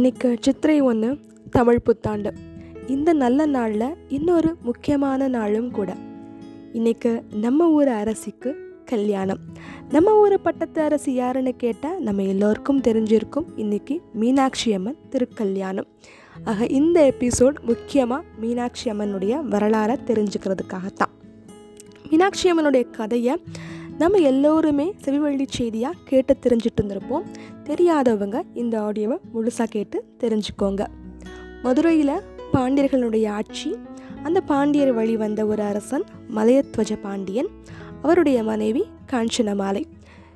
இன்னைக்கு சித்திரை ஒன்று தமிழ் புத்தாண்டு. இந்த நல்ல நாளில் இன்னொரு முக்கியமான நாளும் கூட. இன்னைக்கு நம்ம ஊர் அரசிக்கு கல்யாணம். நம்ம ஊர் பட்டத்து அரசி யாருன்னு கேட்டால் நம்ம எல்லோருக்கும் தெரிஞ்சிருக்கும் இன்னைக்கு மீனாட்சி அம்மன் திருக்கல்யாணம். ஆக இந்த எபிசோட் முக்கியமாக மீனாட்சி அம்மனுடைய வரலாறை தெரிஞ்சுக்கிறதுக்காகத்தான். மீனாட்சி அம்மனுடைய கதையை நம்ம எல்லோருமே செவிவழி செய்தியாக கேட்டு தெரிஞ்சிட்டு இருந்திருப்போம் தெரியாதவங்க இந்த ஆடியோவை முழுசாக கேட்டு தெரிஞ்சுக்கோங்க. மதுரையில் பாண்டியர்களுடைய ஆட்சி அந்த பாண்டியர் வழி வந்த ஒரு அரசன் மலையத்வஜ பாண்டியன். அவருடைய மனைவி காஞ்சனமாலை.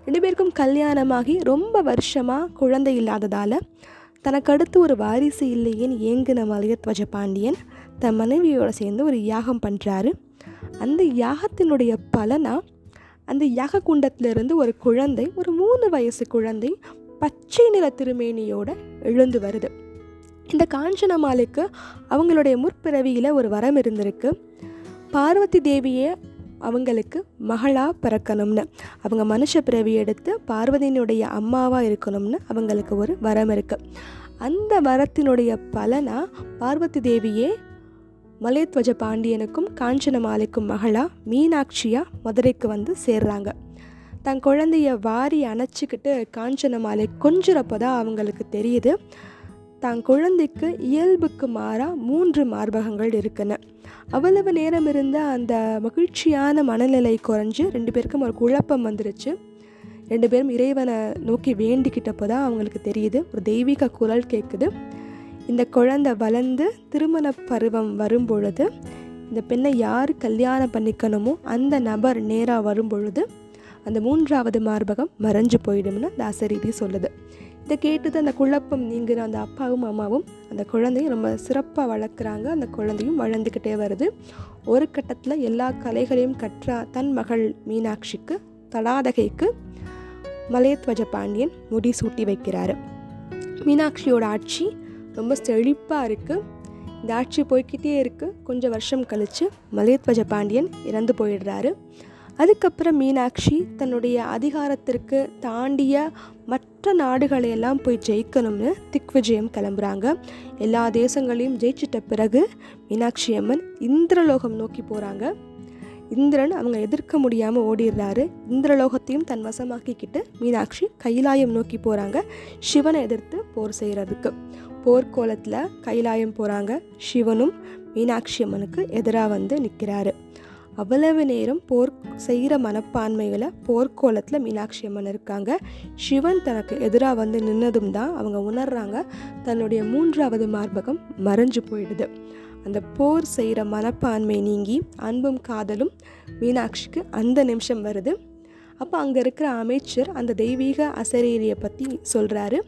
ரெண்டு பேருக்கும் கல்யாணமாகி ரொம்ப வருஷமாக குழந்தை இல்லாததால் தனக்கு அடுத்து ஒரு வாரிசு இல்லையேன்னு ஏங்கின மலையத்வஜ பாண்டியன் தன் மனைவியோடு சேர்ந்து ஒரு யாகம் பண்ணுறாரு அந்த யாகத்தினுடைய பலனா அந்த யாக குண்டத்திலிருந்து ஒரு குழந்தை ஒரு மூணு வயசு குழந்தை பச்சை நிற திருமேனியோட எழுந்து வருது. இந்த காஞ்சனமாலுக்கு அவங்களுடைய முற்பிறவியில் ஒரு வரம் இருந்திருக்கு. பார்வதி தேவியை அவங்களுக்கு மகளாக பிறக்கணும்னு. அவங்க மனுஷ பிறவி எடுத்து பார்வதியினுடைய அம்மாவாக இருக்கணும்னு அவங்களுக்கு ஒரு வரம் இருக்குது அந்த வரத்தினுடைய பலனா பார்வதி தேவியே மலையத்வஜ பாண்டியனுக்கும் காஞ்சன மாலைக்கும் மகளா மீனாட்சியா மதுரைக்கு வந்து சேர்றாங்க. தன் குழந்தைய வாரி அணைச்சிக்கிட்டு காஞ்சன மாலை கொஞ்சிறப்போ தான் அவங்களுக்கு தெரியுது. தான் குழந்தைக்கு இயல்புக்கு மாறாக மூன்று மார்பகங்கள் இருக்குன்னு அவ்வளவு நேரம் இருந்த அந்த மகிழ்ச்சியான மனநிலை குறைஞ்சு ரெண்டு பேருக்கும் ஒரு குழப்பம் வந்துருச்சு. ரெண்டு பேரும் இறைவனை நோக்கி வேண்டிக்கிட்டப்போ தான் அவங்களுக்கு தெரியுது. ஒரு தெய்வீக குரல் கேட்குது இந்த குழந்தை வளர்ந்து திருமண பருவம் வரும்பொழுது இந்த பெண்ணை யார் கல்யாணம் பண்ணிக்கணுமோ அந்த நபர் நேராக வரும்பொழுது அந்த மூன்றாவது மார்பகம் மறைஞ்சு போயிடும்னு தாசரீதி சொல்லுது. இதை கேட்டது அந்த குழப்பம் நீங்கிற அந்த அப்பாவும் அம்மாவும் அந்த குழந்தையும் ரொம்ப சிறப்பாக வளர்க்குறாங்க. அந்த குழந்தையும் வளர்ந்துக்கிட்டே வருது. ஒரு கட்டத்தில் எல்லா கலைகளையும் கற்ற தன் மகள் மீனாட்சிக்கு தடாதகைக்கு மலையத்வஜ பாண்டியன் முடி சூட்டி வைக்கிறாரு. மீனாட்சியோட ஆட்சி ரொம்ப செழிப்பாக இருக்குது இந்த ஆட்சி போய்கிட்டே இருக்குது கொஞ்சம் வருஷம் கழித்து மலையத்வஜ பாண்டியன் இறந்து போயிடுறாரு. அதுக்கப்புறம் மீனாட்சி தன்னுடைய அதிகாரத்திற்கு தாண்டிய மற்ற நாடுகளையெல்லாம் போய் ஜெயிக்கணும்னு திக்விஜயம் கிளம்புறாங்க. எல்லா தேசங்களையும் ஜெயிச்சிட்ட பிறகு மீனாட்சி அம்மன் இந்திரலோகம் நோக்கி போகிறாங்க இந்திரன் அவங்க எதிர்க்க முடியாமல் ஓடிடுறாரு. இந்திரலோகத்தையும் தன் வசமாக்கிக்கிட்டு மீனாட்சி கைலாயம் நோக்கி போகிறாங்க சிவனை எதிர்த்து போர் செய்கிறதுக்கு போர்க்கோலத்தில் கைலாயம் போகிறாங்க சிவனும் மீனாட்சி அம்மனுக்கு எதிராக வந்து நிற்கிறாரு அவ்வளவு நேரம் போர் செய்கிற மனப்பான்மைகளை போர்க்கோலத்தில் மீனாட்சி அம்மன் இருக்காங்க. சிவன் தனக்கு எதிராக வந்து நின்னதும் தான் அவங்க உணர்றாங்க. தன்னுடைய மூன்றாவது மார்பகம் மறைஞ்சு போயிடுது. அந்த போர் செய்கிற மனப்பான்மை நீங்கி அன்பும் காதலும் மீனாட்சிக்கு அந்த நிமிஷம் வருது. அப்போ அங்கே இருக்கிற அமைச்சர் அந்த தெய்வீக அசரீரியை பற்றி சொல்கிறாரு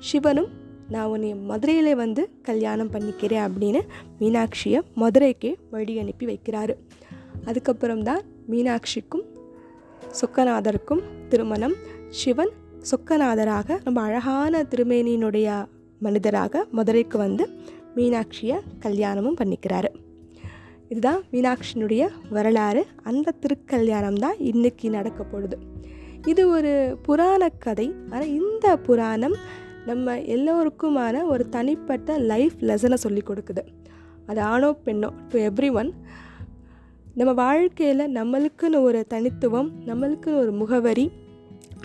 சிவனும் நான் உன்னை மதுரையில் வந்து கல்யாணம் பண்ணிக்கிறேன் அப்படின்னு மீனாட்சியை மதுரைக்கே வழி அனுப்பி வைக்கிறாரு. அதுக்கப்புறம் தான் மீனாட்சிக்கும் சொக்கநாதருக்கும் திருமணம். சிவன் சொக்கநாதராக ரொம்ப அழகான திருமேனியினுடைய மனிதராக மதுரைக்கு வந்து மீனாட்சியை கல்யாணமும் பண்ணிக்கிறாரு. இதுதான் மீனாட்சியினுடைய வரலாறு. அந்த திருக்கல்யாணம் தான் இன்றைக்கி நடக்க போடுது இது ஒரு புராண கதை. ஆனால் இந்த புராணம் நம்ம எல்லோருக்குமான ஒரு தனிப்பட்ட லைஃப் லெசனை சொல்லி கொடுக்குது. அது ஆணோ பெண்ணோ டு எவ்ரி ஒன் நம்ம வாழ்க்கையில் நம்மளுக்குன்னு ஒரு தனித்துவம் நம்மளுக்குன்னு ஒரு முகவரி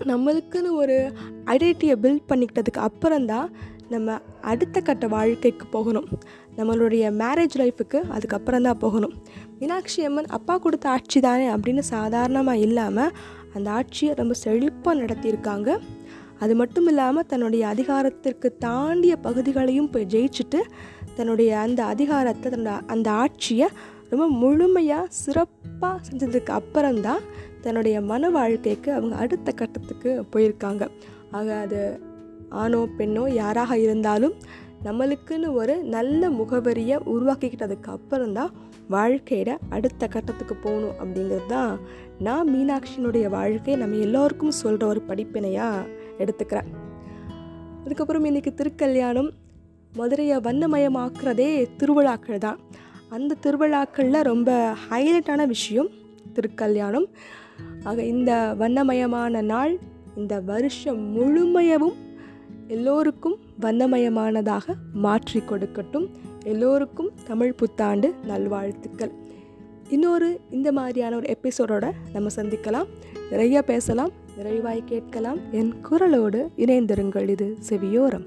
நம்மளுக்குன்னு ஒரு ஐடென்டிட்டியை பில்ட் பண்ணிக்கிட்டதுக்கு அப்புறம்தான் நம்ம அடுத்த கட்ட வாழ்க்கைக்கு போகணும். நம்மளுடைய மேரேஜ் லைஃபுக்கு அதுக்கப்புறம் தான் போகணும். மீனாட்சி அம்மன் அப்பா கொடுத்த ஆட்சி தானே அப்படின்னு சாதாரணமாக இல்லாமல் அந்த ஆட்சியை ரொம்ப செழிப்பாக நடத்தியிருக்காங்க. அது மட்டும் இல்லாமல் தன்னுடைய அதிகாரத்திற்கு தாண்டிய பகுதிகளையும் போய் ஜெயிச்சுட்டு தன்னுடைய அந்த அதிகாரத்தை தன்னோட அந்த ஆட்சியை ரொம்ப முழுமையாக சிறப்பாக செஞ்சதுக்கு அப்புறம்தான் தன்னுடைய மன வாழ்க்கைக்கு அவங்க அடுத்த கட்டத்துக்கு போயிருக்காங்க. ஆக அது ஆணோ பெண்ணோ யாராக இருந்தாலும் நம்மளுக்குன்னு ஒரு நல்ல முகவரியை உருவாக்கிக்கிட்டதுக்கு அப்புறம்தான் வாழ்க்கையில் அடுத்த கட்டத்துக்கு போகணும் அப்படிங்கிறது தான் நான் மீனாட்சியினுடைய வாழ்க்கையை நம்ம எல்லோருக்கும் சொல்கிற ஒரு படிப்பினையாக எடுத்துக்கிறேன் அதுக்கப்புறம் இன்றைக்கி திருக்கல்யாணம் மதுரையை வண்ணமயமாக்குறதே திருவிழாக்கள் தான். அந்த திருவிழாக்களில் ரொம்ப ஹைலைட்டான விஷயம் திருக்கல்யாணம். ஆக இந்த வண்ணமயமான நாள் இந்த வருஷம் முழுமையவும் எல்லோருக்கும் வண்ணமயமானதாக மாற்றி கொடுக்கட்டும். எல்லோருக்கும் தமிழ் புத்தாண்டு நல்வாழ்த்துக்கள். இன்னொரு இந்த மாதிரியான ஒரு எபிசோடோட நம்ம சந்திக்கலாம். நிறைய பேசலாம். நிறைவாய் கேட்கலாம். என் குரலோடு இணைந்திருங்கள். இது செவியோரம்.